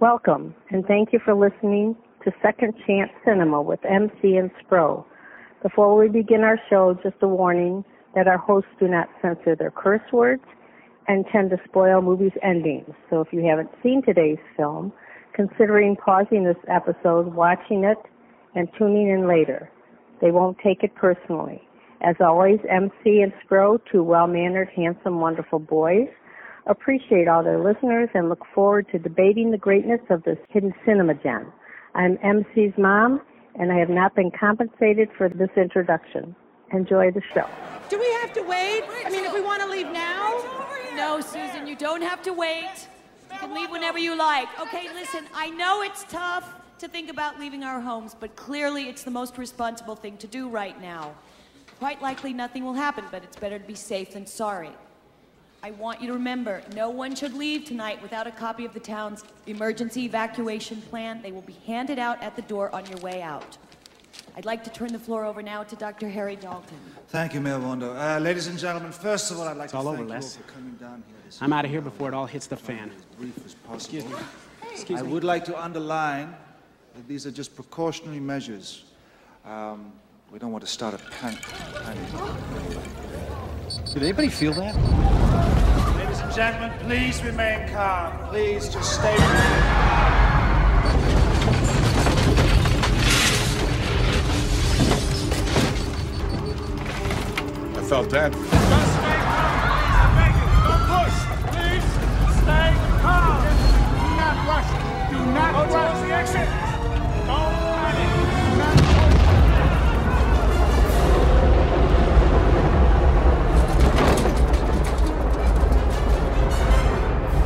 Welcome, and thank you for listening to Second Chance Cinema with MC and Spro. Before we begin our show, just a warning that our hosts do not censor their curse words and tend to spoil movies' endings. So if you haven't seen today's film, considering pausing this episode, watching it, and tuning in later. They won't take it personally. As always, MC and Spro, two well-mannered, handsome, wonderful boys, appreciate all their listeners and look forward to debating the greatness of this hidden cinema gem. I'm MC's mom, and I have not been compensated for this introduction. Enjoy the show. Do we have to wait? I mean, if we want to leave now? No, Susan, you don't have to wait. You can leave whenever you like. Okay, listen, I know it's tough to think about leaving our homes, but clearly it's the most responsible thing to do right now. Quite likely nothing will happen, but it's better to be safe than sorry. I want you to remember no one should leave tonight without a copy of the town's emergency evacuation plan. They will be handed out at the door on your way out. I'd like to turn the floor over now to Dr. Harry Dalton. Thank you, Mayor Wando. Uh, ladies and gentlemen, first of all, I'd like It's to all thank over, you all for coming down here. This I'm out of here before it all hits the fan. brief as possible. Excuse me. Excuse I me. would like to underline that these are just precautionary measures. Um, we don't want to start a panic. Did anybody feel that? Ladies and gentlemen, please remain calm. Please just stay. I felt dead. Stay calm. please. I felt that.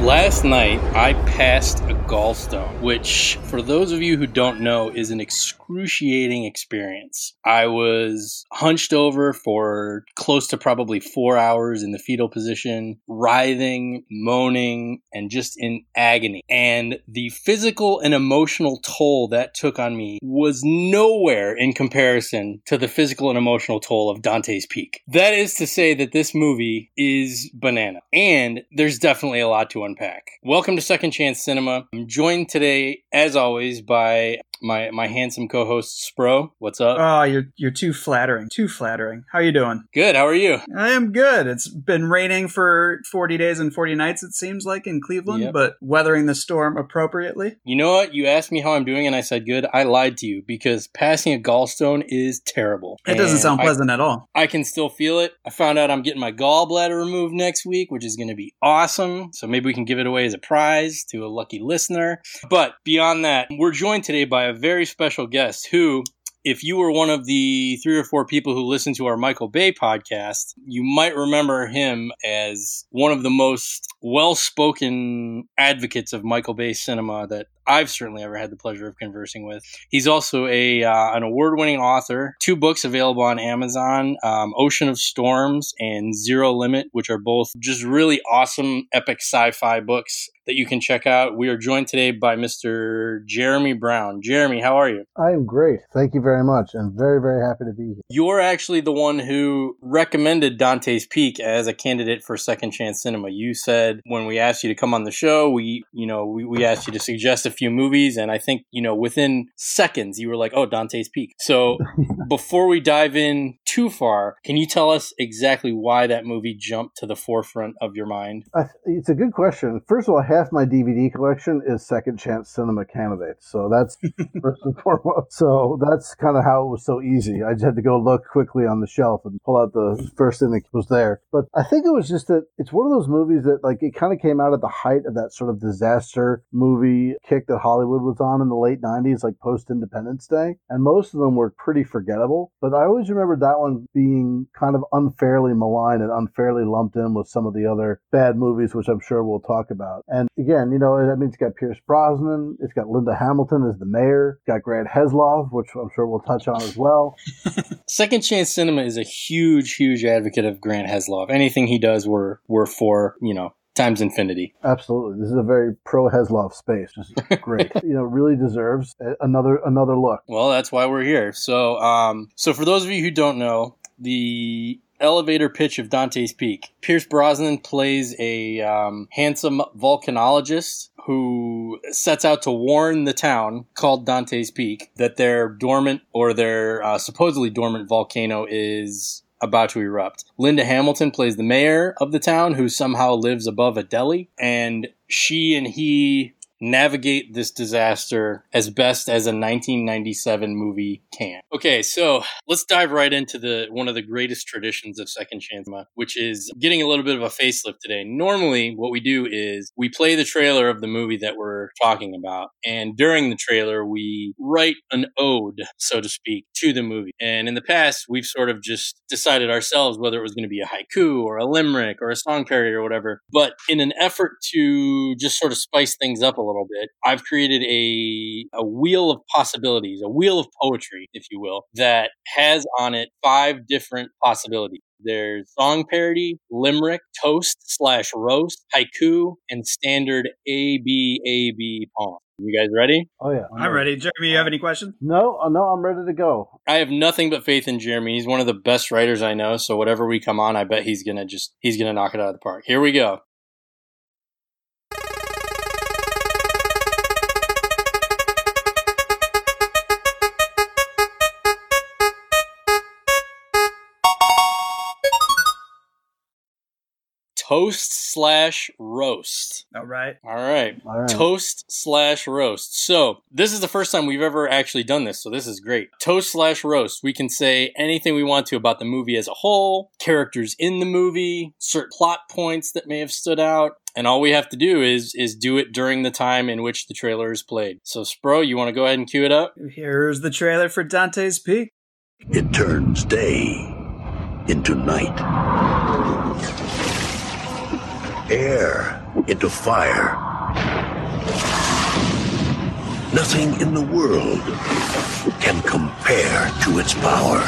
Last night, I passed a gallstone, which, for those of you who don't know, is an excruciating experience. I was hunched over for close to probably four hours in the fetal position, writhing, moaning, and just in agony. And the physical and emotional toll that took on me was nowhere in comparison to the physical and emotional toll of Dante's Peak. That is to say that this movie is banana. And there's definitely a lot to unpack. Welcome to Second Chance Cinema. I'm joined today, as always, by my my handsome co-host Spro. What's up? Oh, you're you're too flattering. Too flattering. How you doing? Good. How are you? I am good. It's been raining for 40 days and 40 nights it seems like in Cleveland, Yep. but weathering the storm appropriately. You know what? You asked me how I'm doing, and I said good. I lied to you because passing a gallstone is terrible. It doesn't sound I- pleasant at all. I can still feel it. I found out I'm getting my gallbladder removed next week, which is going to be awesome. So maybe we can give it away as a prize to a lucky listener. But beyond that, we're joined today by a very special guest who. If you were one of the three or four people who listened to our Michael Bay podcast, you might remember him as one of the most well spoken advocates of Michael Bay cinema that I've certainly ever had the pleasure of conversing with. He's also a uh, an award winning author. Two books available on Amazon: um, Ocean of Storms and Zero Limit, which are both just really awesome, epic sci-fi books that you can check out. We are joined today by Mr. Jeremy Brown. Jeremy, how are you? I am great. Thank you very much. I'm very, very happy to be here. You're actually the one who recommended Dante's Peak as a candidate for Second Chance Cinema. You said when we asked you to come on the show, we, you know, we, we asked you to suggest a few movies, and I think, you know, within seconds you were like, "Oh, Dante's Peak." So, before we dive in too far, can you tell us exactly why that movie jumped to the forefront of your mind? I, it's a good question. First of all, half my DVD collection is second chance cinema candidates. So that's first and foremost. So that's kind of how it was so easy. I just had to go look quickly on the shelf and pull out the first thing that was there. But I think it was just that it's one of those movies that like it kind of came out at the height of that sort of disaster movie kick that Hollywood was on in the late 90s, like post Independence Day. And most of them were pretty forgettable. But I always remember that one being kind of unfairly maligned and unfairly lumped in with some of the other bad movies, which I'm sure we'll talk about. And again, you know, I means it's got Pierce Brosnan, it's got Linda Hamilton as the mayor, it's got Grant Heslov, which I'm sure we'll touch on as well. Second Chance Cinema is a huge, huge advocate of Grant Heslov. Anything he does, we're we're for. You know, times infinity. Absolutely, this is a very pro Heslov space. Just great. you know, really deserves another another look. Well, that's why we're here. So, um, so for those of you who don't know, the elevator pitch of Dante's Peak. Pierce Brosnan plays a um, handsome volcanologist who sets out to warn the town called Dante's Peak that their dormant or their uh, supposedly dormant volcano is about to erupt. Linda Hamilton plays the mayor of the town who somehow lives above a deli, and she and he navigate this disaster as best as a 1997 movie can. Okay, so let's dive right into the one of the greatest traditions of Second Chance, uh, which is getting a little bit of a facelift today. Normally, what we do is we play the trailer of the movie that we're talking about, and during the trailer, we write an ode, so to speak, to the movie. And in the past, we've sort of just decided ourselves whether it was going to be a haiku or a limerick or a song parody or whatever. But in an effort to just sort of spice things up a little bit, I've created a, a wheel of possibilities, a wheel of poetry, if you will, that has on it five different possibilities. There's song parody, limerick, toast slash roast, haiku, and standard A B A B poem. You guys ready? Oh yeah, I'm ready. Jeremy, you have any questions? No, uh, no, I'm ready to go. I have nothing but faith in Jeremy. He's one of the best writers I know. So whatever we come on, I bet he's gonna just he's gonna knock it out of the park. Here we go. Toast slash roast. All right. All right. All right. Toast slash roast. So this is the first time we've ever actually done this, so this is great. Toast slash roast. We can say anything we want to about the movie as a whole, characters in the movie, certain plot points that may have stood out. And all we have to do is is do it during the time in which the trailer is played. So Spro, you want to go ahead and cue it up? Here's the trailer for Dante's Peak. It turns day into night, air into fire. Nothing in the world can compare to its power.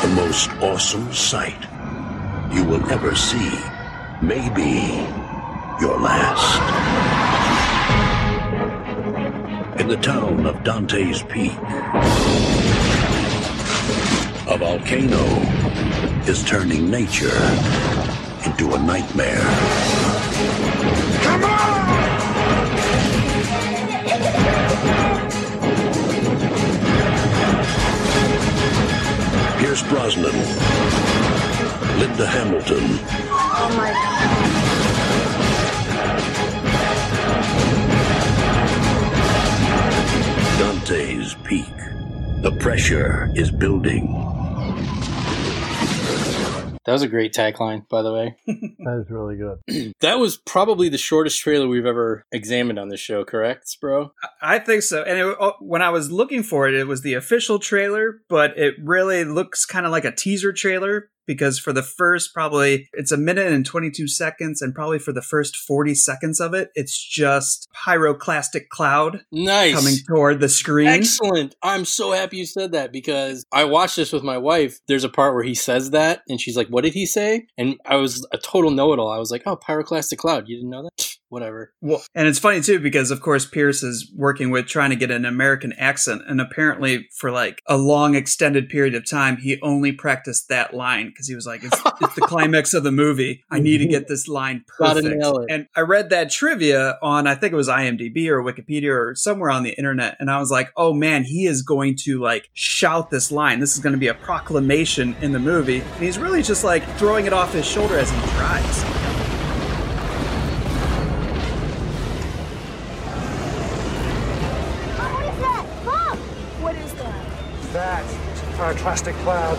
The most awesome sight you will ever see may be your last. In the town of Dante's Peak, a volcano is turning nature into a nightmare. Come on! Pierce Brosnan, Linda Hamilton. Oh my God. Dante's Peak. The pressure is building. That was a great tagline, by the way. That is really good. that was probably the shortest trailer we've ever examined on this show, correct, bro? I think so. And it, oh, when I was looking for it, it was the official trailer, but it really looks kind of like a teaser trailer because for the first probably it's a minute and 22 seconds and probably for the first 40 seconds of it it's just pyroclastic cloud Nice. coming toward the screen Excellent. I'm so happy you said that because I watched this with my wife. There's a part where he says that, and she's like, What did he say? And I was a total know it all. I was like, Oh, pyroclastic cloud. You didn't know that? Whatever. Well, and it's funny too because of course Pierce is working with trying to get an American accent, and apparently for like a long extended period of time, he only practiced that line because he was like, "It's, it's the climax of the movie. I need to get this line perfect." And I read that trivia on I think it was IMDb or Wikipedia or somewhere on the internet, and I was like, "Oh man, he is going to like shout this line. This is going to be a proclamation in the movie." And he's really just like throwing it off his shoulder as he drives. Pyroclastic cloud.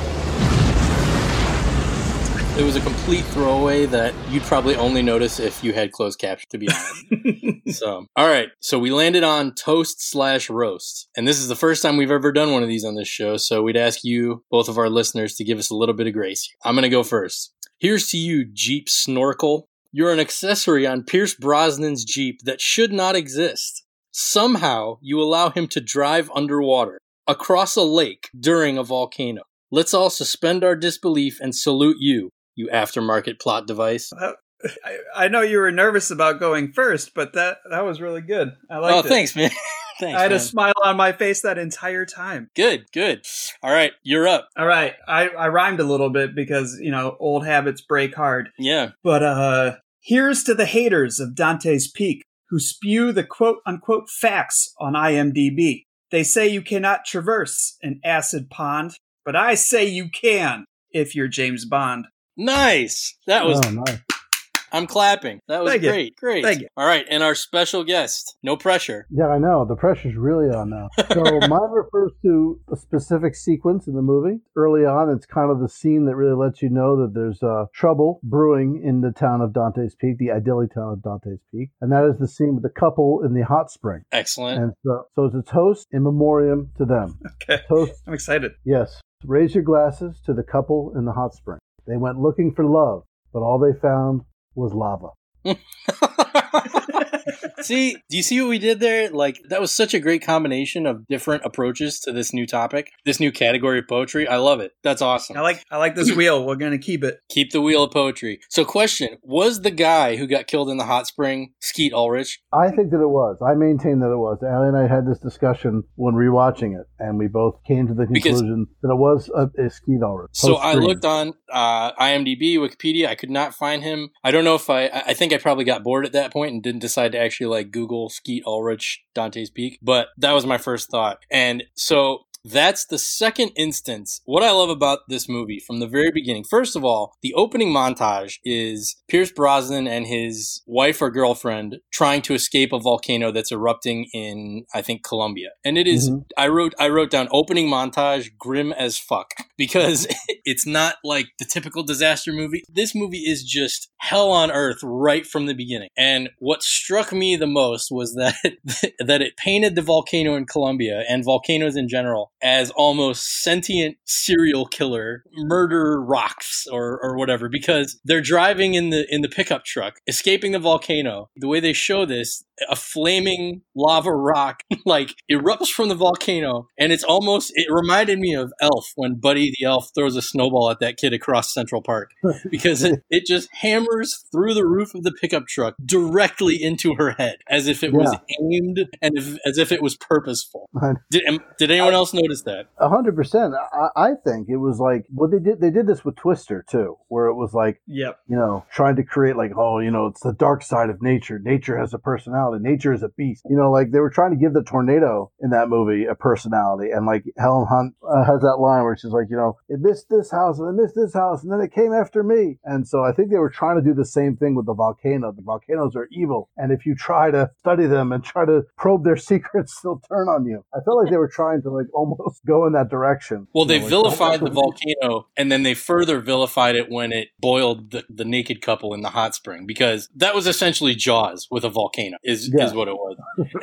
It was a complete throwaway that you'd probably only notice if you had closed caption, to be honest. so, all right. So we landed on toast slash roast. And this is the first time we've ever done one of these on this show. So we'd ask you, both of our listeners, to give us a little bit of grace. I'm going to go first. Here's to you, Jeep Snorkel. You're an accessory on Pierce Brosnan's Jeep that should not exist. Somehow, you allow him to drive underwater, across a lake, during a volcano. Let's all suspend our disbelief and salute you, you aftermarket plot device. I, I know you were nervous about going first, but that that was really good. I like. oh, it. thanks, man. Thanks. I had man. a smile on my face that entire time. Good, good. All right, you're up. All right, I, I rhymed a little bit because you know old habits break hard. Yeah. But uh, here's to the haters of Dante's Peak who spew the quote unquote facts on IMDb. They say you cannot traverse an acid pond, but I say you can if you're James Bond. Nice. That was. Oh, nice. I'm clapping. That was Thank you. great. Great. Thank you. All right, and our special guest. No pressure. Yeah, I know. The pressure's really on now. So mine refers to a specific sequence in the movie. Early on, it's kind of the scene that really lets you know that there's uh, trouble brewing in the town of Dante's Peak, the idyllic town of Dante's Peak. And that is the scene with the couple in the hot spring. Excellent. And so, so it's a toast in memoriam to them. Okay. Toast, I'm excited. yes. Raise your glasses to the couple in the hot spring. They went looking for love, but all they found was lava. see, do you see what we did there? Like, that was such a great combination of different approaches to this new topic, this new category of poetry. I love it. That's awesome. I like I like this wheel. We're gonna keep it. Keep the wheel of poetry. So, question Was the guy who got killed in the hot spring Skeet Ulrich? I think that it was. I maintain that it was. Allie and I had this discussion when rewatching it, and we both came to the Because- conclusion that it was a, a Skeet Ulrich. So I looked on uh, IMDb, Wikipedia. I could not find him. I don't know if I. I think I probably got bored at that point and didn't decide to actually like Google Skeet Ulrich Dante's Peak. But that was my first thought. And so that's the second instance. What I love about this movie from the very beginning. First of all, the opening montage is Pierce Brosnan and his wife or girlfriend trying to escape a volcano that's erupting in I think Colombia. And it is- Mhm. I wrote I wrote down opening montage grim as fuck because it's not like the typical disaster movie. This movie is just hell on earth right from the beginning. And what struck me the most was that that it painted the volcano in Colombia and volcanoes in general as almost sentient serial killer murder rocks or, or whatever because they're driving in the in the pickup truck escaping the volcano. The way they show this a flaming lava rock like erupts from the volcano and it's almost it reminded me of elf when buddy the elf throws a snowball at that kid across central park because it, it just hammers through the roof of the pickup truck directly into her head as if it was aimed and if, as if it was purposeful did, am- did anyone else notice that A hundred percent. I, I think it was like what they did. They did this with Twister too, where it was like, Yep. you know, trying to create like, oh, you know, it's the dark side of nature. Nature has a personality. Nature is a beast. You know, like they were trying to give the tornado in that movie a personality, and like Helen Hunt uh, has that line where she's like, you know, it missed this house and it missed this house, and then it came after me. And so I think they were trying to do the same thing with the volcano. The volcanoes are evil, and if you try to study them and try to probe their secrets, they'll turn on you. I felt like they were trying to like almost go in that direction. Well, You they know, like, vilified the volcano, and then they further vilified it when it boiled the, the naked couple in the hot spring, because that was essentially Jaws with a volcano, is Yeah. is what it was.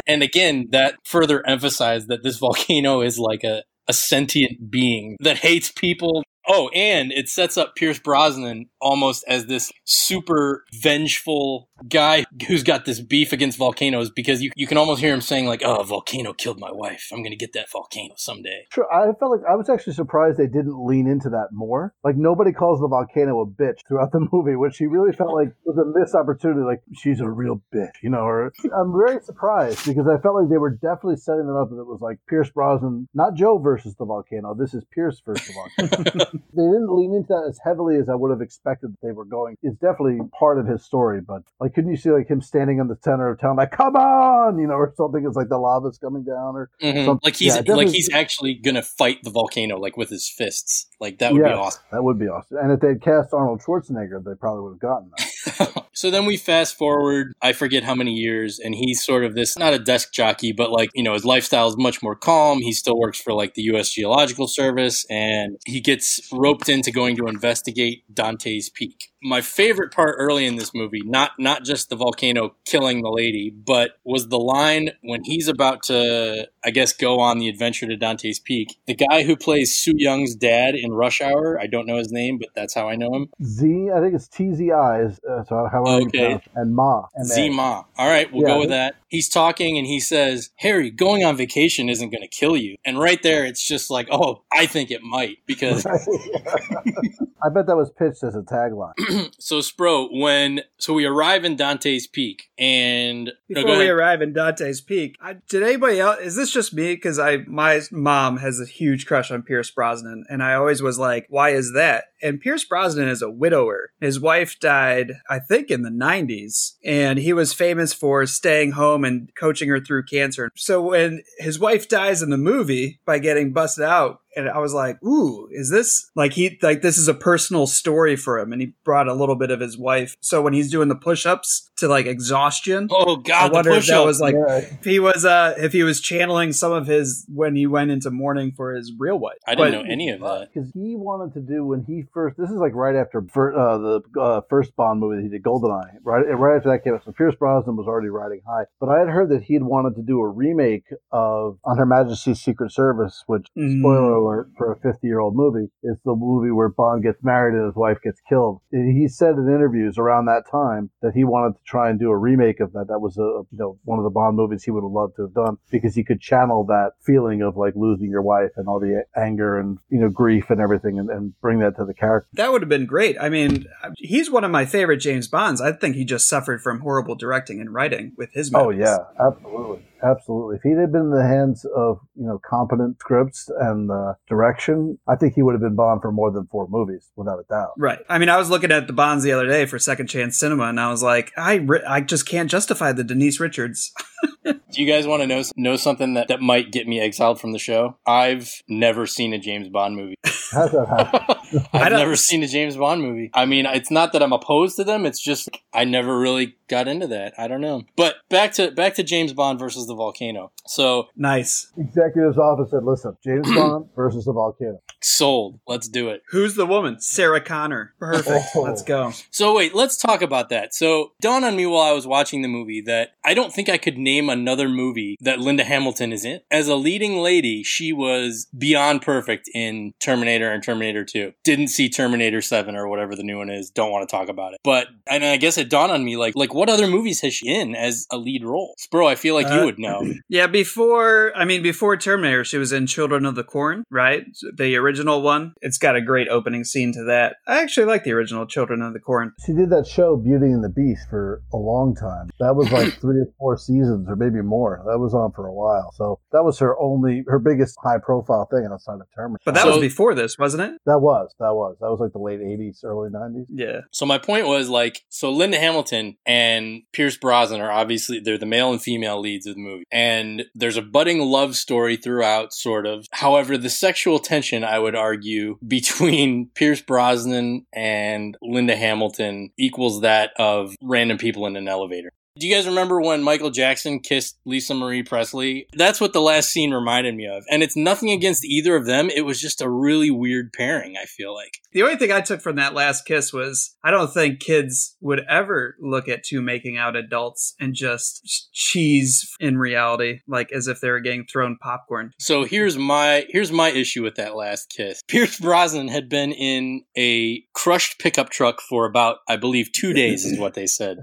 and again, that further emphasized that this volcano is like a a sentient being that hates people. Oh, and it sets up Pierce Brosnan almost as this super vengeful guy who's got this beef against volcanoes because you, you can almost hear him saying like, "Oh, a volcano killed my wife. I'm gonna get that volcano someday." Sure, I felt like I was actually surprised they didn't lean into that more. Like nobody calls the volcano a bitch throughout the movie, which he really felt like was a missed opportunity. Like she's a real bitch, you know. Or I'm very surprised because I felt like they were definitely setting it up that it was like Pierce Brosnan, not Joe versus the volcano. This is Pierce versus the volcano. they didn't lean into that as heavily as I would have expected that they were going. It's definitely part of his story, but like, couldn't you see like him standing in the center of town, like "Come on," you know, or something? It's like the lava's coming down, or Mhm. something. Like he's Yeah, like he's actually gonna fight the volcano like with his fists. Like that would be awesome. That would be awesome. And if they'd cast Arnold Schwarzenegger, they probably would have gotten that. So then we fast forward, I forget how many years, and he's sort of this not a desk jockey, but like, you know, his lifestyle is much more calm. He still works for like the US Geological Service and he gets roped into going to investigate Dante's Peak. My favorite part early in this movie, not not just the volcano killing the lady, but was the line when he's about to I guess go on the adventure to Dante's Peak. The guy who plays Soo Yung's dad in Rush Hour, I don't know his name, but that's how I know him. Z, I think it's TZI, is uh, so how I Okay. and Ma. M-A. All right, we'll Yeah. go with that. He's talking and he says, Harry, going on vacation isn't going to kill you. And right there, it's just like, oh, I think it might because I bet that was pitched as a tagline. so Spro, when so we arrive in Dante's Peak, and Before go we arrive in Dante's Peak, I, did anybody else? Is this just me? Because I, my mom has a huge crush on Pierce Brosnan, and I always was like, "Why is that?" And Pierce Brosnan is a widower. His wife died, I think, in the '90s, and he was famous for staying home and coaching her through cancer. So when his wife dies in the movie by getting busted out, and I was like, "Ooh, is this like he like this is a personal story for him?" And he brought a little bit of his wife. So when he's doing the push-ups to like exhaustion, oh god, I wonder the if that was like Yeah. if he was uh if he was channeling some of his when he went into mourning for his real wife. I didn't But- know any of that. because he wanted to do when he first. This is like right after fir- uh, the uh, first Bond movie that he did, Goldeneye. Right, right after that came out. So Pierce Brosnan was already riding high. But I had heard that he had wanted to do a remake of On Her Majesty's Secret Service, which Mm. spoiler alert for a 50 year old movie is the movie where Bond gets married and his wife gets killed. He said in interviews around that time that he wanted to try and do a remake of that. That was a you know one of the Bond movies he would have loved to have done because he could channel that feeling of like losing your wife and all the anger and you know grief and everything and, and bring that to the character. That would have been great. I mean, he's one of my favorite James Bonds. I think he just suffered from horrible directing and writing with his oh, movies. Oh yeah, absolutely. Absolutely. If he'd have been in the hands of, you know, competent scripts and uh, direction, I think he would have been Bond for more than four movies, without a doubt. Right. I mean, I was looking at the Bonds the other day for Second Chance Cinema, and I was like, I, re- I just can't justify the Denise Richards. Do you guys want to know know something that, that might get me exiled from the show? I've never seen a James Bond movie. How's that happen? I've never seen a James Bond movie. I mean, it's not that I'm opposed to them. It's just I never really got into that. I don't know. But back to back to James Bond versus the volcano. So nice. Executive's office said, listen, James Bond versus the volcano. sold. Let's do it. Who's the woman? Sarah Connor. Perfect. Oh. Let's go. So wait, let's talk about that. So dawned on me while I was watching the movie that I don't think I could name another movie that Linda Hamilton is in. As a leading lady, she was beyond perfect in Terminator and Terminator 2. Didn't see Terminator 7 or whatever the new one is. Don't want to talk about it. But and I guess it dawned on me like like what other movies has she in as a lead role? Spro, I feel like you Uh, would know. Yeah, before, I mean, before Terminator, she was in Children of the Corn, right? The original one. It's got a great opening scene to that. I actually like the original Children of the Corn. She did that show, Beauty and the Beast, for a long time. That was like three or four seasons, or maybe more. That was on for a while. So that was her only, her biggest high profile thing outside of Terminator. But that So- was before this, wasn't it? That was, that was. That was like the late 80s, early 90s. Yeah. So my point was like, so Linda Hamilton and Pierce Brosnan are obviously they're the male and female leads of the movie, and there's a budding love story throughout, sort of. However, the sexual tension, I would argue, between Pierce Brosnan and Linda Hamilton equals that of random people in an elevator. Do you guys remember when Michael Jackson kissed Lisa Marie Presley? That's what the last scene reminded me of. And it's nothing against either of them. It was just a really weird pairing, I feel like. The only thing I took from that last kiss was I don't think kids would ever look at two making out adults and just cheese in reality, like as if they were getting thrown popcorn. So here's my here's my issue with that last kiss. Pierce Brosnan had been in a crushed pickup truck for about I believe 2 days is what they said.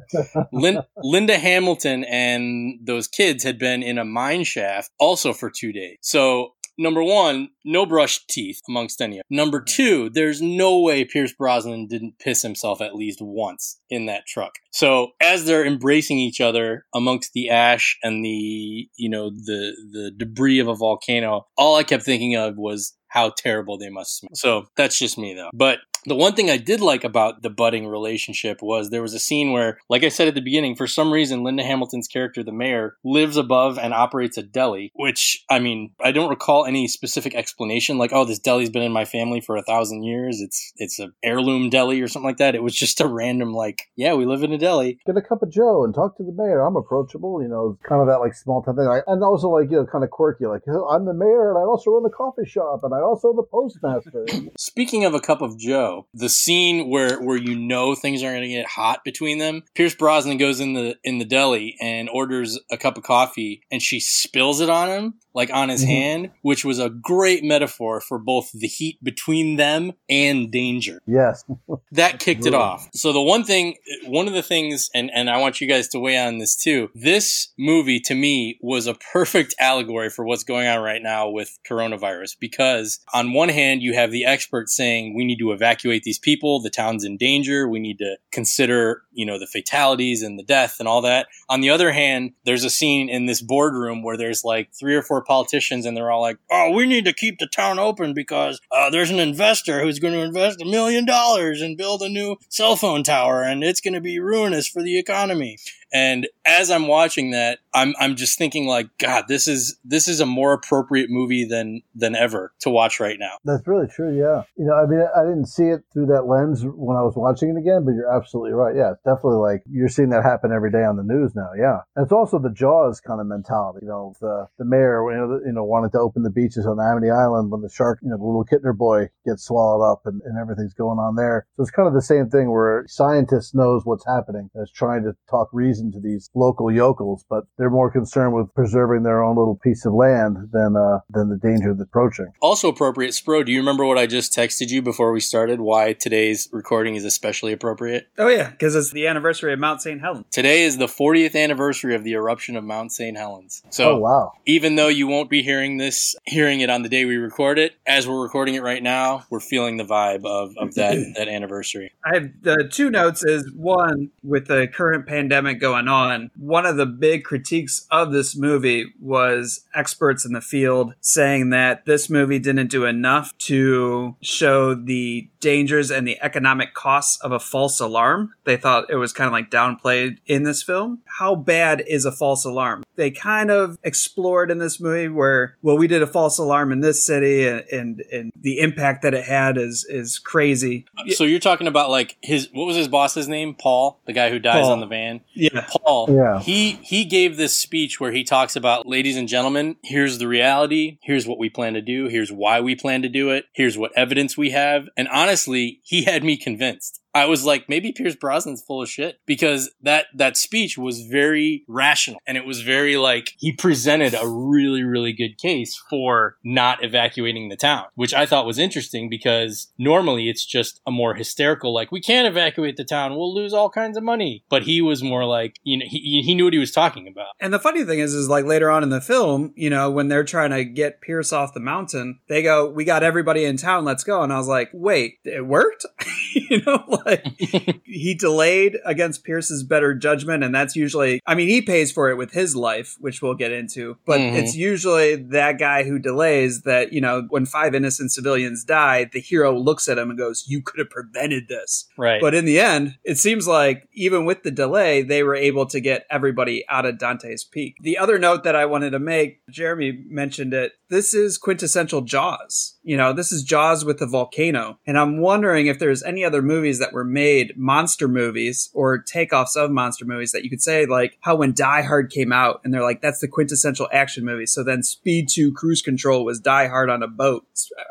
Lin- Linda Hamilton and those kids had been in a mine shaft also for 2 days. So Number one, no brushed teeth amongst any of them. Number mm. two, there's no way Pierce Brosnan didn't piss himself at least once in that truck. So as they're embracing each other amongst the ash and the, you know, the the debris of a volcano, all I kept thinking of was how terrible they must smell. So that's just me though. But the one thing I did like about the budding relationship was there was a scene where, like I said at the beginning, for some reason, Linda Hamilton's character, the mayor, lives above and operates a deli, which, I mean, I don't recall any specific explanation like, oh, this deli's been in my family for a thousand years. It's, it's a heirloom deli or something like that. It was just a random, like, yeah, we live in a deli. Get a cup of Joe and talk to the mayor. I'm approachable, you know, kind of that like small town thing. And also like, you know, kind of quirky. Like, I'm the mayor and I also run the coffee shop and I also the postmaster. Speaking of a cup of Joe, the scene where where you know things are going to get hot between them, Pierce Brosnan goes in the in the deli and orders a cup of coffee, and she spills it on him. Like on his Mhm. hand, which was a great metaphor for both the heat between them and danger. Yes. That kicked it off. So the one thing, one of the things, and, and I want you guys to weigh on this too. This movie to me was a perfect allegory for what's going on right now with coronavirus because on one hand, you have the experts saying we need to evacuate these people. The town's in danger. We need to consider, you know, the fatalities and the death and all that. On the other hand, there's a scene in this boardroom where there's like three or four politicians and they're all like, oh, we need to keep the town open because uh, there's an investor who's going to invest a million dollars and build a new cell phone tower and it's going to be ruinous for the economy. And as I'm watching that, I'm I'm just thinking like, God, this is this is a more appropriate movie than than ever to watch right now. That's really true. Yeah. You know, I mean, I didn't see it through that lens when I was watching it again, but you're absolutely right. Yeah, definitely like you're seeing that happen every day on the news now. Yeah. And it's also the Jaws kind of mentality. You know, the the mayor, you know, the, you know, wanted to open the beaches on Amity Island when the shark, you know, the little Kintner boy gets swallowed up and, and everything's going on there. So it's kind of the same thing where scientists knows what's happening and is trying to talk reason to these local yokels, but they're more concerned with preserving their own little piece of land than uh, than the danger that's approaching. Also appropriate, Spro. Do you remember what I just texted you before we started? Why today's recording is especially appropriate? Oh yeah, because it's the anniversary of Mount St. Helens. Today is the 40th anniversary of the eruption of Mount St. Helens. So oh wow. even though you won't be hearing this, hearing it on the day we record it, as we're recording it right now, we're feeling the vibe of, of that that anniversary. I have the two notes is one with the current pandemic going on. One of the big critiques of this movie was experts in the field saying that this movie didn't do enough to show the dangers and the economic costs of a false alarm. They thought it was kind of like downplayed in this film. How bad is a false alarm? They kind of explored in this movie where, well, we did a false alarm in this city and, and, and the impact that it had is, is crazy. So you're talking about like his what was his boss's name? Paul, the guy who dies Paul. on the van. Yeah. Paul. Yeah. He he gave this speech where he talks about, ladies and gentlemen, here's the reality. Here's what we plan to do. Here's why we plan to do it. Here's what evidence we have. And honestly, he had me convinced. I was like, maybe Pierce Brosnan's full of shit because that that speech was very rational and it was very like he presented a really really good case for not evacuating the town, which I thought was interesting because normally it's just a more hysterical like we can't evacuate the town, we'll lose all kinds of money. But he was more like, you know, he he knew what he was talking about. And the funny thing is, is like later on in the film, you know, when they're trying to get Pierce off the mountain, they go, "We got everybody in town. Let's go." And I was like, "Wait, it worked?" you know, he delayed against Pierce's better judgment, and that's usually, I mean, he pays for it with his life, which we'll get into. But Mhm. it's usually that guy who delays that, you know, when five innocent civilians die, the hero looks at him and goes, "You could have prevented this." Right. But in the end, it seems like even with the delay, they were able to get everybody out of Dante's Peak. The other note that I wanted to make, Jeremy mentioned it. This is quintessential Jaws. You know, this is Jaws with the volcano. And I'm wondering if there's any other movies that were made, monster movies or takeoffs of monster movies that you could say, like how when Die Hard came out and they're like, that's the quintessential action movie. So then Speed 2 Cruise Control was Die Hard on a boat.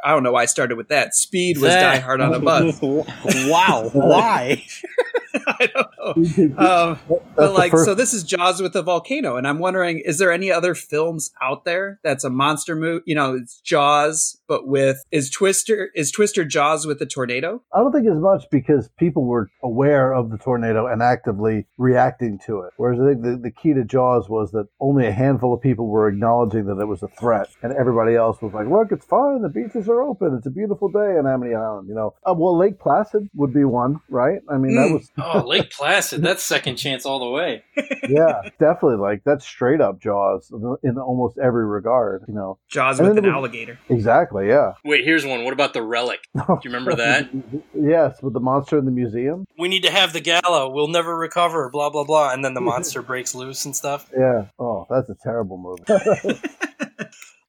I don't know why I started with that. Speed was That- Die Hard on a bus. wow. Why? I don't know. Um, but like, so this is Jaws with a volcano, and I'm wondering, is there any other films out there that's a monster movie? You know, it's Jaws, but with is Twister is Twister Jaws with a tornado? I don't think as much because people were aware of the tornado and actively reacting to it. Whereas I think the, the key to Jaws was that only a handful of people were acknowledging that it was a threat, and everybody else was like, "Look, it's fine. The beaches are open. It's a beautiful day in Amity Island." You know, uh, well, Lake Placid would be one, right? I mean, that Mm. was oh, Lake Placid, that's second chance all the way. yeah, definitely like that's straight up Jaws in almost every regard. You know, Jaws And with an was- alligator. exactly. Yeah. Wait, here's one. What about the relic? Do you remember that? yes, with the monster in the museum. we need to have the gala. We'll never recover. Blah blah blah. And then the monster breaks loose and stuff. Yeah. Oh, that's a terrible movie.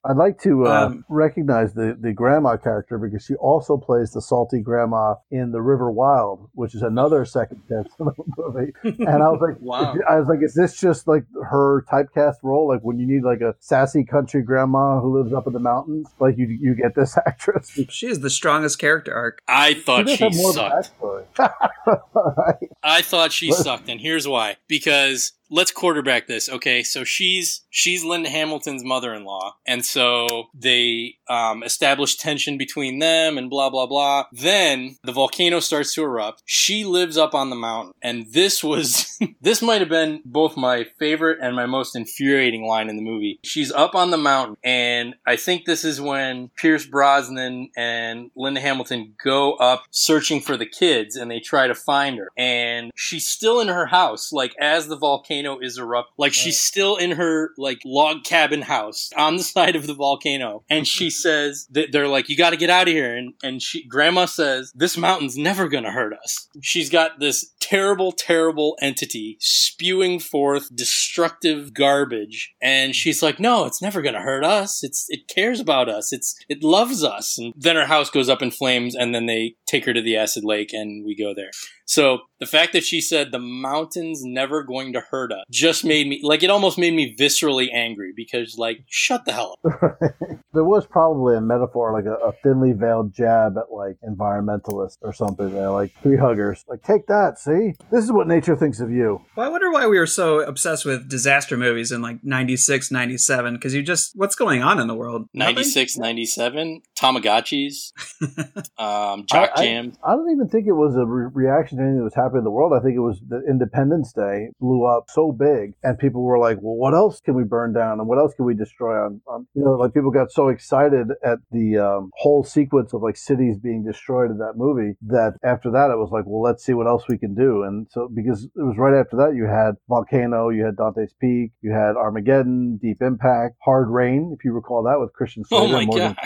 I'd like to uh, Um, recognize the, the grandma character because she also plays the salty grandma in The River Wild, which is another second chance movie. And I was like, Wow. I was like, is this just like her typecast role? Like when you need like a sassy country grandma who lives up in the mountains, like you you get this actress. She She is the strongest character arc. I thought does she have more of sucked. Right. I thought she What? sucked, and here's why. Because let's quarterback this. Okay, so she's she's Linda Hamilton's mother-in-law, and so they um, establish tension between them, and blah blah blah. Then the volcano starts to erupt. She lives up on the mountain, and this was this might have been both my favorite and my most infuriating line in the movie. She's up on the mountain, and I think this is when Pierce Brosnan and Linda Hamilton go up searching for the kids, and they try to find her, and she's still in her house, like as the volcano is erupting, like she's still in her like log cabin house on the side of the volcano, and she says that they're like, "You got to get out of here," and and she Grandma says, "This mountain's never gonna hurt us." She's got this terrible, terrible entity spewing forth destructive garbage, and she's like, "No, it's never gonna hurt us. It's it cares about us. It's it loves us." And then her house goes up in flames, and then they take her to the acid lake, and we go there. So the fact that she said the mountain's never going to hurt us just made me like it almost made me viscerally angry because like shut the hell up. there was probably a metaphor, like a, a thinly veiled jab at like environmentalists or something. There, like tree huggers, like take that. See, this is what nature thinks of you. Well, I wonder why we were so obsessed with disaster movies in like 96, 97, because you just, what's going on in the world? Nothing? 96, 97, Tamagotchis, um, Jock I, Jam. I, I don't even think it was a re- reaction to anything that was happening in the world. I think it was that Independence Day blew up so big, and people were like, "Well, what else can we burn down, and what else can we destroy?" On, on you know, like people got so excited at the um, whole sequence of like cities being destroyed in that movie that after that it was like, "Well, let's see what else we can do." And so because it was right after that, you had Volcano, you had Dante's Peak, you had Armageddon, Deep Impact, Hard Rain, if you recall that with Christian Slater. Oh my god!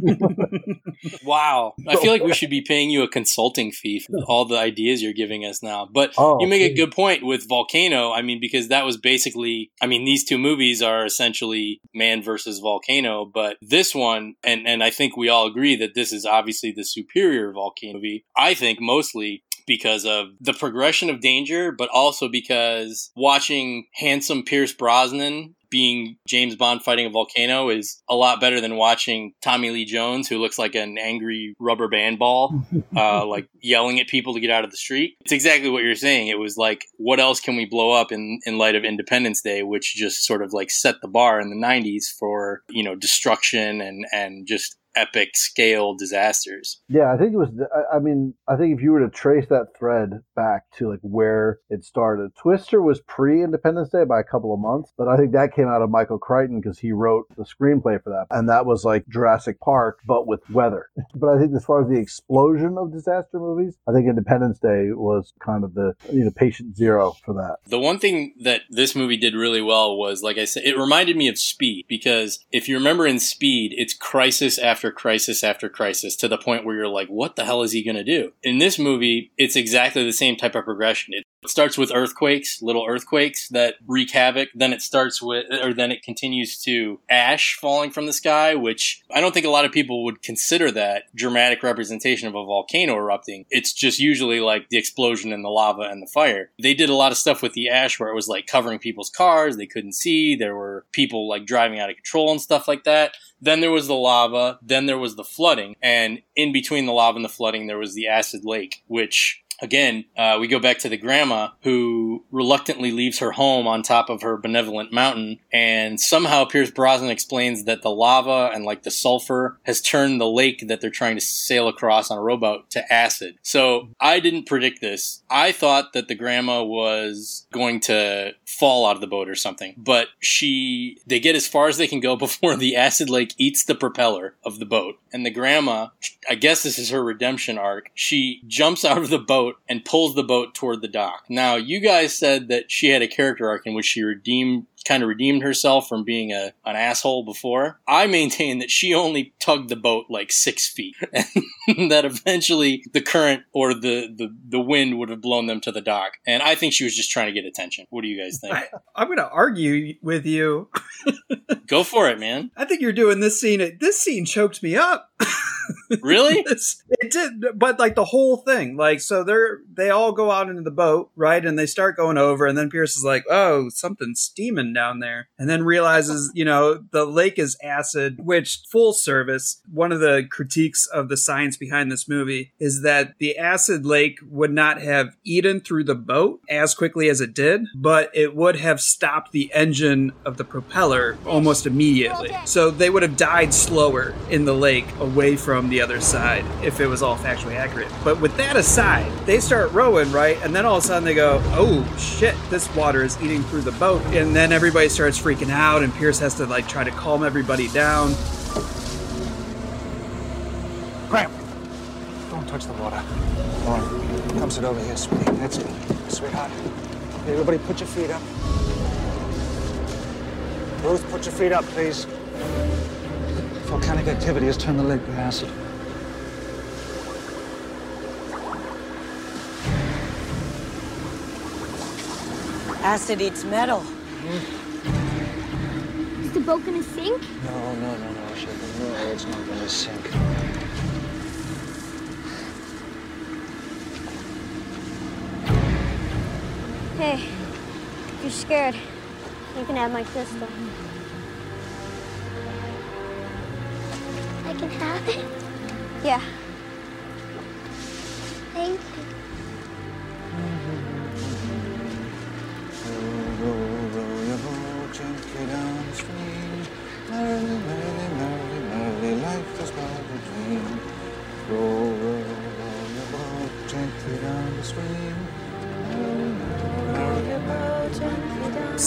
wow, I feel like we should be paying you a consulting fee for all the ideas you're giving us now. But Oh, you make a good point with Volcano. I mean, because that was basically, I mean, these two movies are essentially Man versus Volcano, but this one, and and I think we all agree that this is obviously the superior Volcano movie. I think mostly because of the progression of danger, but also because watching handsome Pierce Brosnan being James Bond fighting a volcano is a lot better than watching Tommy Lee Jones, who looks like an angry rubber band ball, uh, like yelling at people to get out of the street. It's exactly what you're saying. It was like, what else can we blow up in, in light of Independence Day, which just sort of like set the bar in the 90s for, you know, destruction and, and just epic scale disasters. Yeah, I think it was. I- mean, I think if you were to trace that thread back to like where it started, Twister was pre-Independence Day by a couple of months, but I think that came out of Michael Crichton because he wrote the screenplay for that, and that was like Jurassic Park but with weather. but I think as far as the explosion of disaster movies, I think Independence Day was kind of the you know patient zero for that. The one thing that this movie did really well was, like I said, it reminded me of Speed because if you remember in Speed, it's crisis after crisis after crisis to the point where you're like, what the hell is he going to do? In this movie, it's exactly the same type of progression. It starts with earthquakes, little earthquakes that wreak havoc. Then it starts with, or then it continues to ash falling from the sky, which I don't think a lot of people would consider that dramatic representation of a volcano erupting. It's just usually like the explosion and the lava and the fire. They did a lot of stuff with the ash where it was like covering people's cars. They couldn't see. There were people like driving out of control and stuff like that. Then there was the lava. Then there was the flooding. And in between the lava and the flooding, there was the acid lake, which again, uh, we go back to the grandma who reluctantly leaves her home on top of her benevolent mountain. And somehow Pierce Brosnan explains that the lava and like the sulfur has turned the lake that they're trying to sail across on a rowboat to acid. So I didn't predict this. I thought that the grandma was going to fall out of the boat or something, but she, they get as far as they can go before the acid lake eats the propeller of the boat. And the grandma, I guess this is her redemption arc, she jumps out of the boat and pulls the boat toward the dock. Now, you guys said that she had a character arc in which she redeemed kind of redeemed herself from being a an asshole before. I maintain that she only tugged the boat like six feet, and that eventually the current or the, the the wind would have blown them to the dock. And I think she was just trying to get attention. What do you guys think? I'm going to argue with you. Go for it, man. I think you're doing this scene. This scene choked me up. really? it did, but like the whole thing, like so they're they all go out into the boat, right? And they start going over, and then Pierce is like, "Oh, something's steaming down there," and then realizes, you know, the lake is acid. Which full service, one of the critiques of the science behind this movie is that the acid lake would not have eaten through the boat as quickly as it did, but it would have stopped the engine of the propeller almost immediately. So they would have died slower in the lake away from the other side if it was all factually accurate. But with that aside, they start rowing, right? And then all of a sudden they go, oh shit, this water is eating through the boat. And then everybody starts freaking out, and Pierce has to like try to calm everybody down. Graham, don't touch the water. Lauren, come sit over here, sweetie. That's it. Sweetheart. Hey, everybody put your feet up. Ruth, put your feet up, please. Volcanic activity has turned the lake to acid. Acid eats metal. Is the boat gonna sink? No, no, no, no, sugar. No, it's not gonna sink. Hey, if you're scared, you can have my crystal. I can have it? Yeah. Thank you.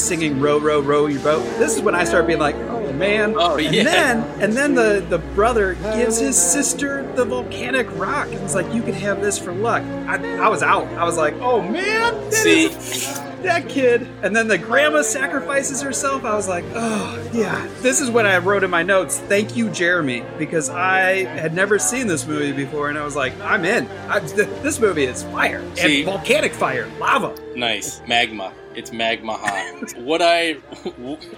Singing "Row, row, row your boat." This is when I start being like, "Oh man!" Oh, and yeah. then and then the the brother gives his sister the volcanic rock, and it's like, "You can have this for luck." I, I was out. I was like, "Oh man!" that See? is- that kid. And then the grandma sacrifices herself. I was like, "Oh yeah." This is when I wrote in my notes, "Thank you, Jeremy," because I had never seen this movie before, and I was like, "I'm in. I, th- this movie is fire See? and volcanic fire, lava." Nice. Magma. It's magma hot. what I,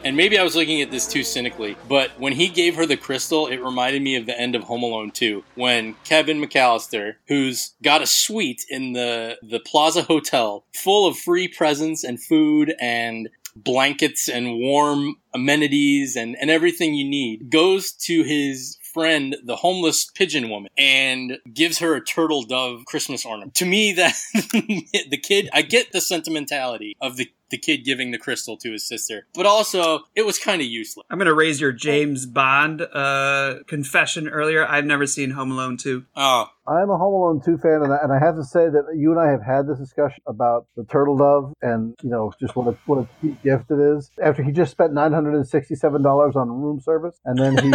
and maybe I was looking at this too cynically, but when he gave her the crystal, it reminded me of the end of Home Alone 2 when Kevin McAllister, who's got a suite in the, the Plaza Hotel full of free presents and food and blankets and warm amenities and, and everything you need, goes to his friend, the homeless pigeon woman, and gives her a turtle dove Christmas ornament. To me, that the kid, I get the sentimentality of the the kid giving the crystal to his sister, but also it was kind of useless. I'm going to raise your James Bond uh, confession earlier. I've never seen Home Alone 2. Oh, I'm a Home Alone 2 fan, and I, and I have to say that you and I have had this discussion about the turtle dove and, you know, just what a, what a cheap gift it is. After he just spent $967 on room service, and then he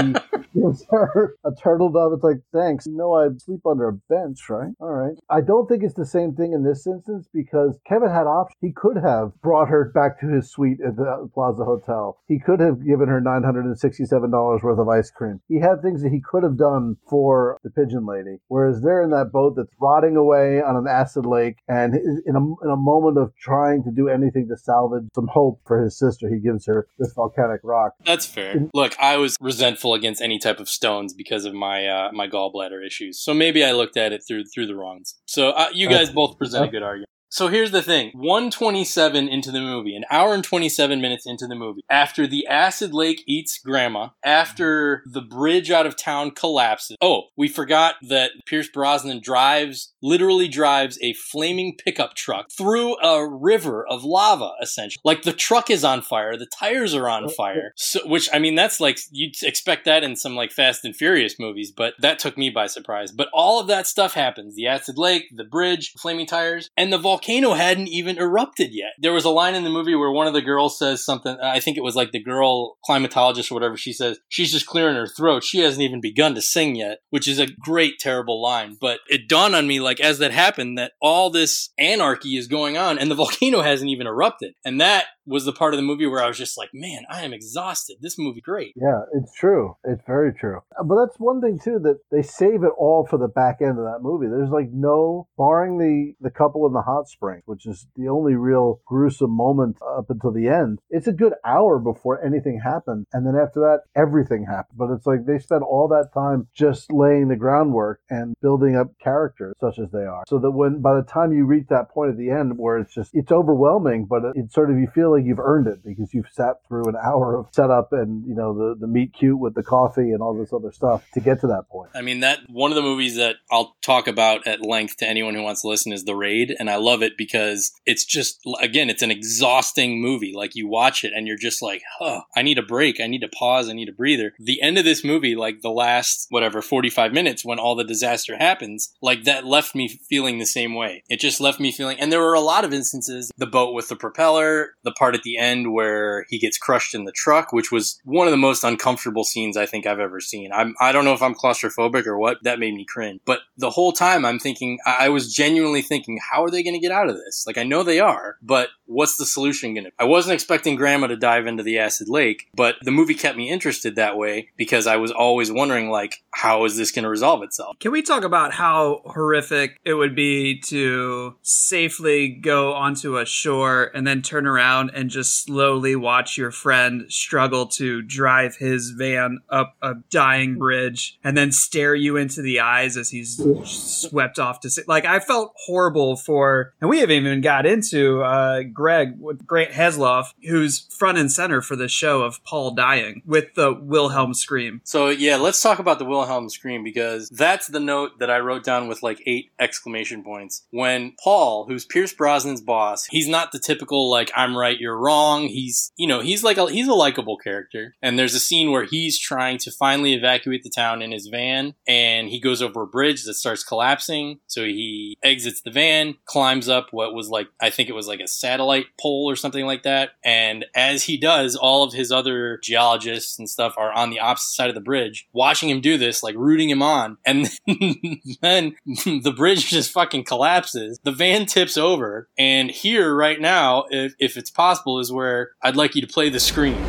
gives her a turtle dove, it's like, thanks. You know, I sleep under a bench, right? All right. I don't think it's the same thing in this instance because Kevin had options. He could have brought her back to his suite at the Plaza Hotel. He could have given her $967 worth of ice cream. He had things that he could have done for the pigeon lady. Whereas they're in that boat that's rotting away on an acid lake, and in a, in a moment of trying to do anything to salvage some hope for his sister, he gives her this volcanic rock. That's fair. Look, I was resentful against any type of stones because of my uh, my gallbladder issues. So maybe I looked at it through through the wrongs. So uh, you guys both present a good argument. So here's the thing 127 into the movie, an hour and 27 minutes into the movie, after the acid lake eats grandma, after the bridge out of town collapses. Oh, we forgot that Pierce Brosnan drives, literally drives a flaming pickup truck through a river of lava, essentially. Like the truck is on fire, the tires are on fire. So, which, I mean, that's like, you'd expect that in some like Fast and Furious movies, but that took me by surprise. But all of that stuff happens the acid lake, the bridge, flaming tires, and the volcano hadn't even erupted yet. There was a line in the movie where one of the girls says something, I think it was like the girl climatologist or whatever, she says, she's just clearing her throat. She hasn't even begun to sing yet, which is a great, terrible line. But it dawned on me, like, as that happened, that all this anarchy is going on and the volcano hasn't even erupted. And that was the part of the movie where I was just like, man, I am exhausted. This movie great. Yeah, it's true. It's very true. But that's one thing too that they save it all for the back end of that movie. There's like no barring the the couple in the hot spring, which is the only real gruesome moment up until the end. It's a good hour before anything happened, and then after that, everything happened. But it's like they spent all that time just laying the groundwork and building up characters such as they are, so that when by the time you reach that point at the end where it's just it's overwhelming, but it's sort of you feel like you've earned it because you've sat through an hour of setup and you know the the meet cute with the coffee and all this other stuff to get to that point. I mean, that one of the movies that I'll talk about at length to anyone who wants to listen is The Raid, and I love it because it's just again, it's an exhausting movie. Like you watch it and you're just like, huh, I need a break, I need to pause, I need a breather. The end of this movie, like the last whatever 45 minutes when all the disaster happens, like that left me feeling the same way. It just left me feeling, and there were a lot of instances, the boat with the propeller, the part at the end where he gets crushed in the truck, which was one of the most uncomfortable scenes I think I've ever seen. I'm, I don't know if I'm claustrophobic or what, that made me cringe. But the whole time I'm thinking, I was genuinely thinking, how are they going to get out of this? Like, I know they are, but what's the solution going to I wasn't expecting Grandma to dive into the acid lake, but the movie kept me interested that way because I was always wondering, like, how is this going to resolve itself? Can we talk about how horrific it would be to safely go onto a shore and then turn around and just slowly watch your friend struggle to drive his van up a dying bridge and then stare you into the eyes as he's swept off to sea? Like, I felt horrible for, and we haven't even got into uh, Greg, Grant Heslov, who's front and center for the show of Paul dying with the Wilhelm scream. So yeah, let's talk about the Wilhelm scream because that's the note that I wrote down with like eight exclamation points. When Paul, who's Pierce Brosnan's boss, he's not the typical like I'm right, you're wrong. He's you know he's like a, he's a likable character. And there's a scene where he's trying to finally evacuate the town in his van, and he goes over a bridge that starts collapsing. So he exits the van, climbs up what was like I think it was like a satellite pole or something like that, and as he does, all of his other geologists and stuff are on the opposite side of the bridge, watching him do this, like rooting him on. And then the bridge just fucking collapses. The van tips over. And here, right now, if, if it's possible, is where I'd like you to play the screen.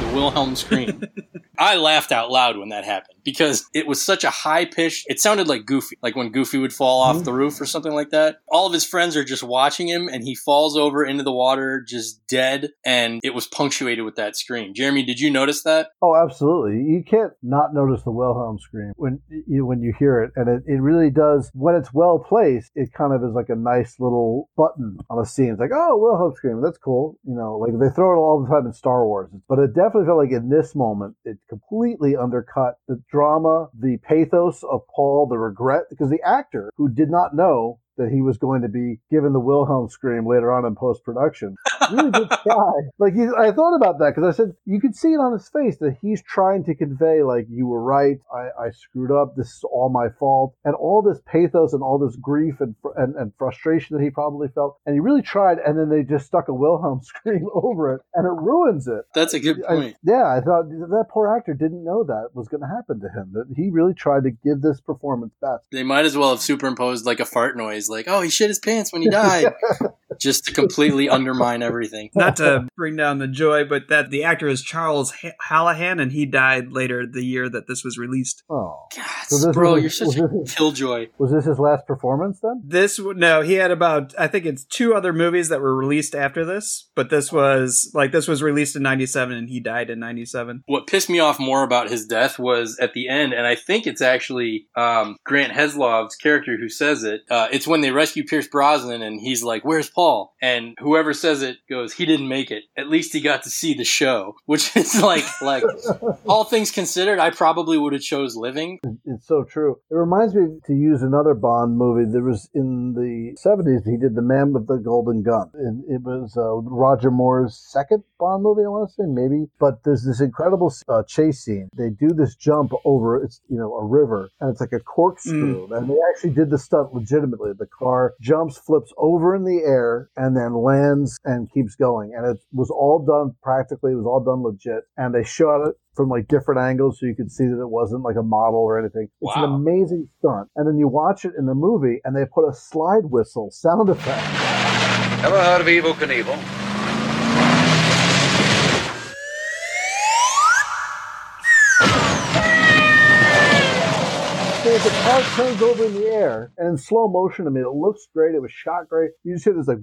The Wilhelm scream. I laughed out loud when that happened because it was such a high pitched. It sounded like Goofy, like when Goofy would fall off mm-hmm. the roof or something like that. All of his friends are just watching him, and he falls over into the water, just dead. And it was punctuated with that scream. Jeremy, did you notice that? Oh, absolutely. You can't not notice the Wilhelm scream when you when you hear it, and it, it really does. When it's well placed, it kind of is like a nice little button on a scene. It's like, oh, Wilhelm scream, that's cool. You know, like they throw it all the time in Star Wars, but it definitely felt like in this moment, it completely undercut the drama, the pathos of Paul, the regret, because the actor who did not know that he was going to be given the Wilhelm scream later on in post production. Really did try. Like he, I thought about that because I said you could see it on his face that he's trying to convey like you were right. I, I screwed up. This is all my fault, and all this pathos and all this grief and, and and frustration that he probably felt. And he really tried, and then they just stuck a Wilhelm scream over it, and it ruins it. That's a good point. I, yeah, I thought that poor actor didn't know that was going to happen to him. That he really tried to give this performance best. They might as well have superimposed like a fart noise, like, oh, he shit his pants when he died, just to completely undermine everything. Not to bring down the joy, but that the actor is Charles H- Hallahan, and he died later the year that this was released. Oh, God, bro, you're such a killjoy. Was this his last performance then? This no, he had about I think it's two other movies that were released after this, but this was like this was released in '97 and he died in '97. What pissed me off more about his death was at the end, and I think it's actually um, Grant Heslov's character who says it. Uh, it's when they rescue Pierce Brosnan, and he's like, "Where's Paul?" And whoever says it goes, "He didn't make it. At least he got to see the show." Which is like, like all things considered, I probably would have chose living. It's so true. It reminds me to use another Bond movie. There was in the seventies. He did the Man with the Golden Gun. It, it was uh, Roger Moore's second Bond movie. I want to say maybe, but there's this incredible uh, chase scene. They do this jump over it's you know a river, and it's like a corkscrew, and they actually did the stunt legitimately. The car jumps, flips over in the air, air and then lands and keeps going. And it was all done practically. It was all done legit. And they shot it from like different angles so you could see that it wasn't like a model or anything. It's an amazing stunt. And then you watch it in the movie and they put a slide whistle sound effect. Ever heard of Evel Knievel? So the car turns over in the air and in slow motion, I mean, it looks great. It was shot great. You just hear this like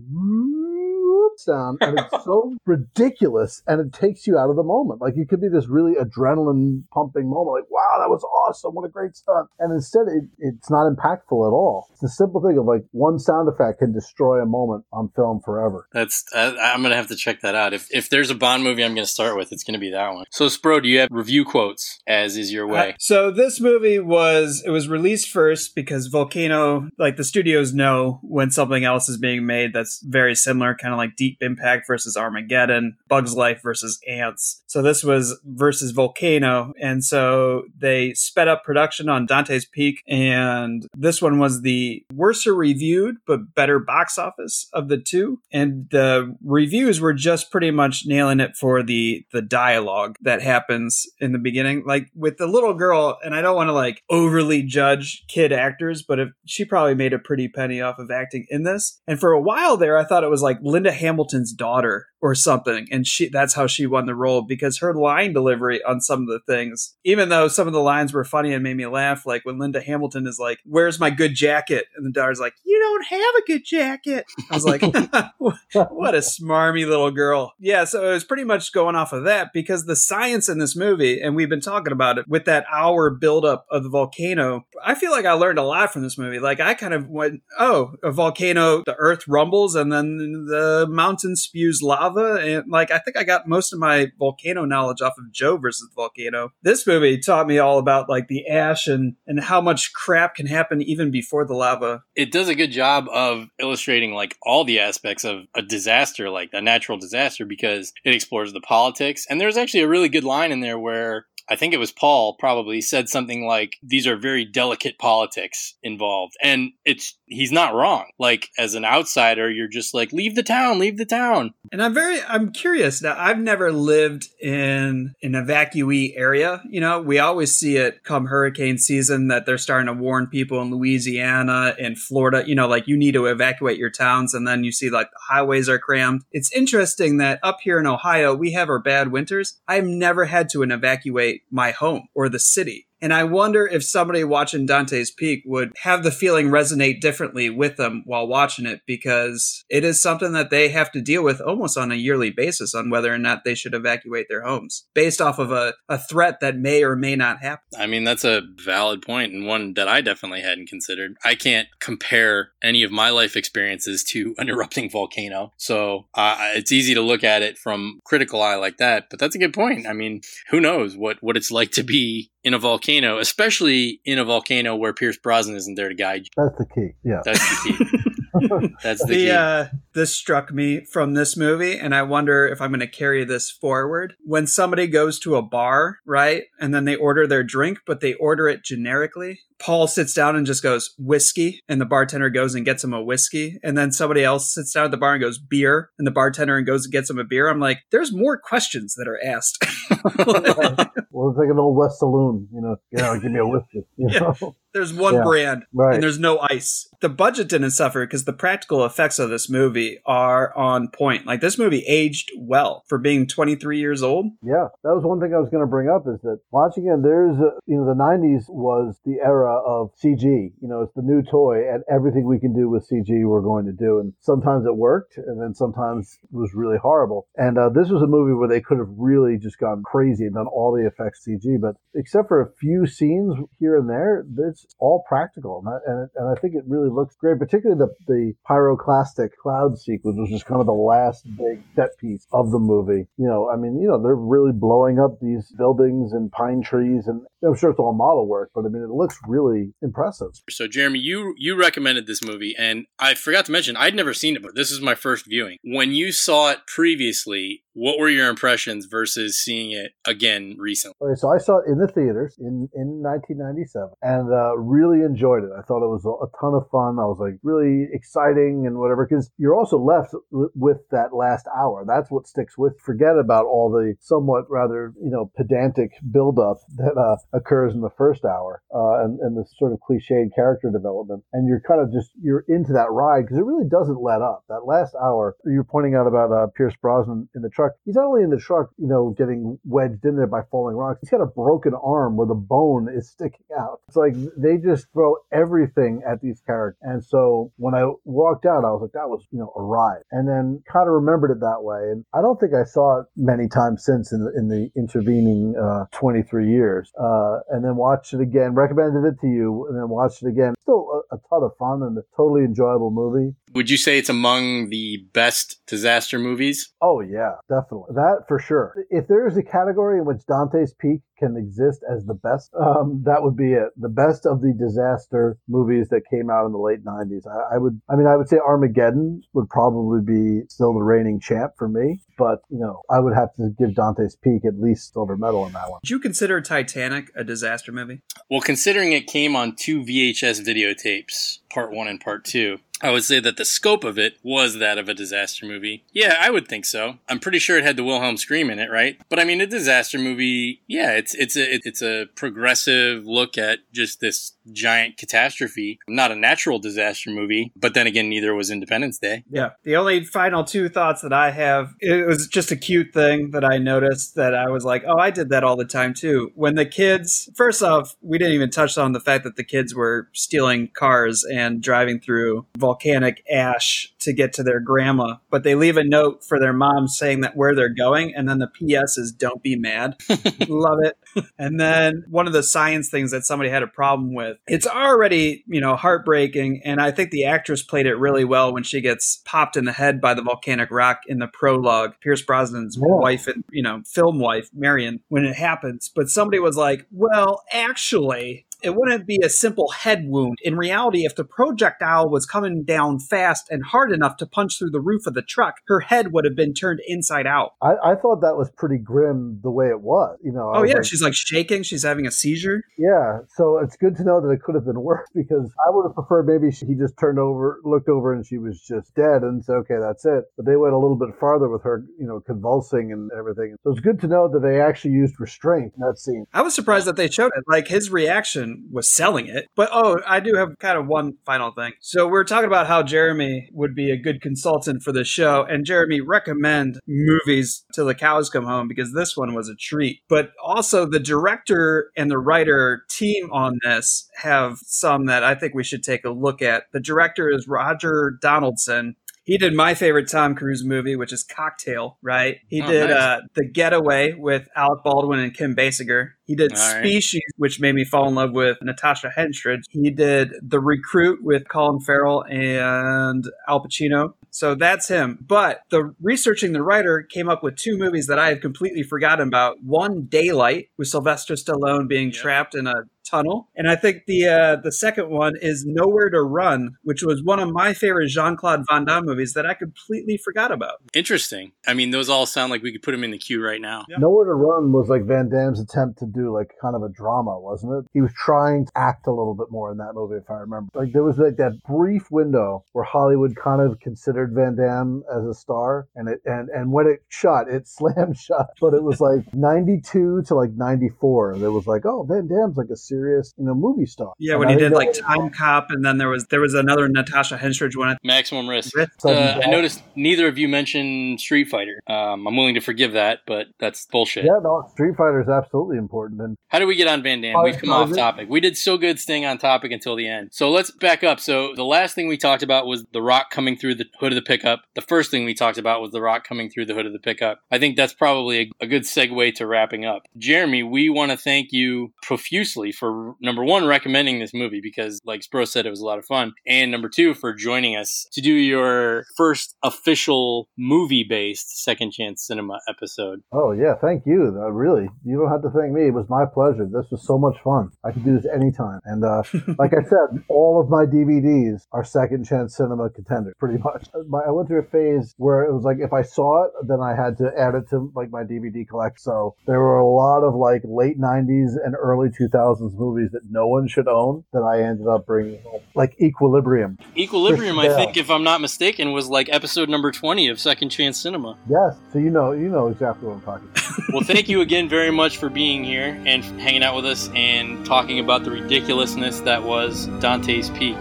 sound and it's so ridiculous and it takes you out of the moment. Like you could be this really adrenaline pumping moment, like, wow, that was awesome. What a great stunt. And instead, it, it's not impactful at all. It's a simple thing of like one sound effect can destroy a moment on film forever. That's I, I'm gonna have to check that out. If if there's a Bond movie, I'm gonna start with. It's gonna be that one. So Spro, do you have review quotes as is your way? Uh, so this movie was it was released first because Volcano, like the studios know when something else is being made that's very similar, kind of like Deep Impact versus Armageddon, Bugs Life versus Ants. So this was versus Volcano, and so they sped up production on Dante's Peak, and this one was the worse reviewed but better box office of the two, and the reviews were just pretty much nailing it for the the dialogue that happens in the beginning, like with the little girl. And I don't want to like overly judge kid actors, but if she probably made a pretty penny off of acting in this, and for a while there, I thought it was like Linda Hamilton's daughter or something, and she that's how she won the role because her line delivery on some of the things, even though some of the lines were funny and made me laugh, like when Linda Hamilton is like, "Where's my good jacket?" and the daughter's like, "You don't have a good jacket." I was like, what a smarmy little girl. Yeah, so it was pretty much going off of that because the science in this movie, and we've been talking about it with that hour buildup of the volcano. I feel like I learned a lot from this movie. Like I kind of went, oh, a volcano, the earth rumbles and then the mountain spews lava. And like I think I got most of my volcano knowledge off of Joe versus volcano. This movie taught me all about like the ash and and how much crap can happen even before the lava. It does a good job of illustrating like all the aspects of a disaster, like a natural disaster, because it explores the politics. And there's actually a really good line in there where I think it was Paul probably said something like, these are very delicate politics involved. And it's, he's not wrong. Like, as an outsider, you're just like, leave the town, leave the town. And I'm very I'm curious now. I've never lived in an evacuee area. You know, we always see it come hurricane season that they're starting to warn people in Louisiana and Florida, you know, like you need to evacuate your towns and then you see like the highways are crammed. It's interesting that up here in Ohio we have our bad winters. I've never had to an evacuate my home or the city. And I wonder if somebody watching Dante's Peak would have the feeling resonate differently with them while watching it because it is something that they have to deal with almost on a yearly basis on whether or not they should evacuate their homes based off of a, a threat that may or may not happen. I mean, that's a valid point and one that I definitely hadn't considered. I can't compare any of my life experiences to an erupting volcano. So uh, it's easy to look at it from critical eye like that. But that's a good point. I mean, who knows what, what it's like to be in a volcano, especially in a volcano where Pierce Brosnan isn't there to guide you. That's the key. Yeah. That's the key. That's the, the key. uh, this struck me from this movie, and I wonder if I'm going to carry this forward. When somebody goes to a bar, right, and then they order their drink, but they order it generically. Paul sits down and just goes whiskey, and the bartender goes and gets him a whiskey, and then somebody else sits down at the bar and goes beer, and the bartender and goes and gets him a beer. I'm like, there's more questions that are asked. Well, it's like an old West Saloon, you know, you know, give me a whiskey. You Yeah. know? There's one Yeah. brand Right. and there's no ice. The budget didn't suffer because the practical effects of this movie are on point. Like this movie aged well for being 23 years old. Yeah, that was one thing I was going to bring up is that watching it, there's, a, you know, the 90s was the era of CG. You know, it's the new toy, and everything we can do with CG we're going to do. And sometimes it worked, and then sometimes it was really horrible. And uh, this was a movie where they could have really just gone crazy and done all the effects CG, but except for a few scenes here and there, it's all practical. And I, and, and I think it really looks great, particularly the, the pyroclastic cloud sequence, which is kind of the last big set piece of the movie. You know, I mean, you know, they're really blowing up these buildings and pine trees, and I'm sure it's all model work, but I mean, it looks really impressive. So, Jeremy, you you recommended this movie, and I forgot to mention I'd never seen it, but this is my first viewing. When you saw it previously, What were your impressions versus seeing it again recently? Okay, so I saw it in the theaters in, in 1997 and uh, really enjoyed it. I thought it was a, a ton of fun. I was like really exciting and whatever because you're also left with that last hour. That's what sticks with. Forget about all the somewhat rather you know pedantic buildup that uh, occurs in the first hour uh, and, and the sort of cliched character development, and you're kind of just you're into that ride because it really doesn't let up. That last hour you're pointing out about uh, Pierce Brosnan in the truck. He's not only in the truck, you know, getting wedged in there by falling rocks. He's got a broken arm where the bone is sticking out. It's like they just throw everything at these characters. And so when I walked out, I was like, that was, you know, a ride. And then kind of remembered it that way. And I don't think I saw it many times since in the, in the intervening uh, 23 years. Uh, and then watched it again, recommended it to you, and then watched it again. Still a, a ton of fun and a totally enjoyable movie. Would you say it's among the best disaster movies? Oh yeah, definitely. That for sure. If there is a category in which Dante's Peak can exist as the best, um, that would be it. The best of the disaster movies that came out in the late '90s. I, I would. I mean, I would say Armageddon would probably be still the reigning champ for me. But you know, I would have to give Dante's Peak at least silver medal in that one. Would you consider Titanic a disaster movie? Well, considering it came on two VHS videotapes, part one and part two, I would say that the scope of it was that of a disaster movie. Yeah, I would think so. I'm pretty sure it had the Wilhelm scream in it, right? But I mean, a disaster movie, yeah, it's it's a it's a progressive look at just this giant catastrophe. Not a natural disaster movie, but then again, neither was Independence Day. Yeah. The only final two thoughts that I have, it was just a cute thing that I noticed that I was like, oh, I did that all the time too. When the kids, first off, we didn't even touch on the fact that the kids were stealing cars and driving through volcanic ash to get to their grandma, but they leave a note for their mom saying that where they're going, and then the PS is "Don't be mad." Love it. And then one of the science things that somebody had a problem with. It's already you know heartbreaking, and I think the actress played it really well when she gets popped in the head by the volcanic rock in the prologue. Pierce Brosnan's wife and you know film wife Marion when it happens, but somebody was like, "Well, actually." It wouldn't be a simple head wound. In reality, if the projectile was coming down fast and hard enough to punch through the roof of the truck, her head would have been turned inside out. I, I thought that was pretty grim the way it was. You know. Oh yeah, like- she's like shaking. She's having a seizure. Yeah, so it's good to know that it could have been worse because I would have preferred maybe she, he just turned over, looked over, and she was just dead, and said, "Okay, that's it." But they went a little bit farther with her, you know, convulsing and everything. So it's good to know that they actually used restraint in that scene. I was surprised that they showed it. Like his reaction was selling it. But oh, I do have kind of one final thing. So we're talking about how Jeremy would be a good consultant for the show, and Jeremy recommend movies till the cows come home because this one was a treat. But also the director and the writer team on this have some that I think we should take a look at. The director is Roger Donaldson. He did my favorite Tom Cruise movie, which is Cocktail, right? He Oh, did nice. uh, The Getaway with Alec Baldwin and Kim Basinger. He did All right. Species, which made me fall in love with Natasha Henstridge. He did The Recruit with Colin Farrell and Al Pacino. So that's him. But the researching the writer came up with two movies that I have completely forgotten about. One, Daylight, with Sylvester Stallone being trapped in a tunnel, and I think the uh, the second one is Nowhere to Run, which was one of my favorite Jean Claude Van Damme movies that I completely forgot about. Interesting. I mean, those all sound like we could put them in the queue right now. Nowhere to Run was like Van Damme's attempt to do like kind of a drama, wasn't it? He was trying to act a little bit more in that movie, if I remember. Like there was like that brief window where Hollywood kind of considered Van Damme as a star, and it and and when it shut, it slammed shut. But it was like '92 to like '94. There was like, oh, Van Damme's like a serious, you know, movie star. Yeah, And when I he didn't did know like Time Cop, and then there was there was another Natasha Henstridge one. At- Maximum risk. Risk. Uh, I noticed neither of you mentioned Street Fighter. Um, I'm willing to forgive that, but that's bullshit. Yeah, no, Street Fighter is absolutely important, and How do we get on Van Damme? We've come off topic. We did so good staying on topic until the end. So let's back up. So the last thing we talked about was The Rock coming through the hood of the pickup. The first thing we talked about was The Rock coming through the hood of the pickup. I think that's probably a, a good segue to wrapping up. Jeremy, we want to thank you profusely for number one, recommending this movie because, like Spro said, it was a lot of fun. And number two, for joining us to do your first official movie based Second Chance Cinema episode. Oh yeah, thank you. Uh, really, you don't have to thank me. Was my pleasure. This was so much fun. I could do this anytime. And uh, like I said, all of my DVDs are second chance cinema contenders, pretty much. I went through a phase where it was like if I saw it, then I had to add it to like my DVD collect. So there were a lot of like late 90s and early 2000s movies that no one should own that I ended up bringing home, like Equilibrium. Equilibrium, I think, if I'm not mistaken, was like episode number 20 of Second Chance Cinema. Yes, so you know, you know exactly what I'm talking about. well, thank you again very much for being here and hanging out with us and talking about the ridiculousness that was Dante's Peak.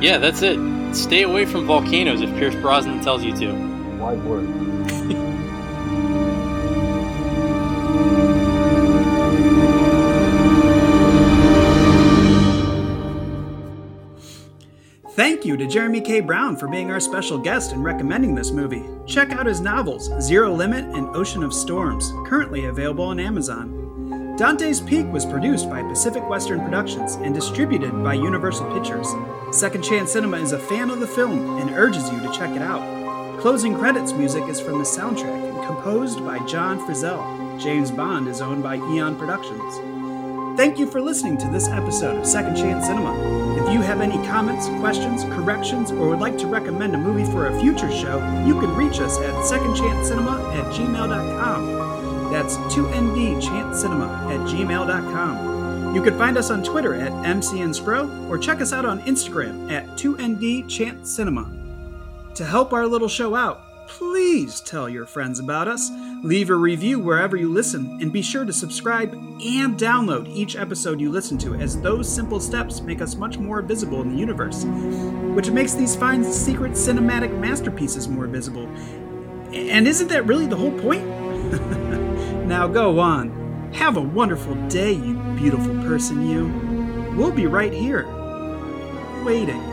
Yeah, that's it. Stay away from volcanoes if Pierce Brosnan tells you to. Wise word. Thank you to Jeremy K. Brown for being our special guest and recommending this movie. Check out his novels, Zero Limit and Ocean of Storms, currently available on Amazon. Dante's Peak was produced by Pacific Western Productions and distributed by Universal Pictures. Second Chance Cinema is a fan of the film and urges you to check it out. Closing credits music is from the soundtrack and composed by John Frizzell. James Bond is owned by Eon Productions. Thank you for listening to this episode of Second Chance Cinema. If you have any comments, questions, corrections, or would like to recommend a movie for a future show, you can reach us at secondchancecinema at gmail.com. That's 2ndchancecinema at gmail.com. You can find us on Twitter at MCNSpro or check us out on Instagram at 2ndchancecinema. To help our little show out, please tell your friends about us. Leave a review wherever you listen, and be sure to subscribe and download each episode you listen to, as those simple steps make us much more visible in the universe, which makes these fine secret cinematic masterpieces more visible. And isn't that really the whole point? now go on. Have a wonderful day, you beautiful person, you. We'll be right here, waiting.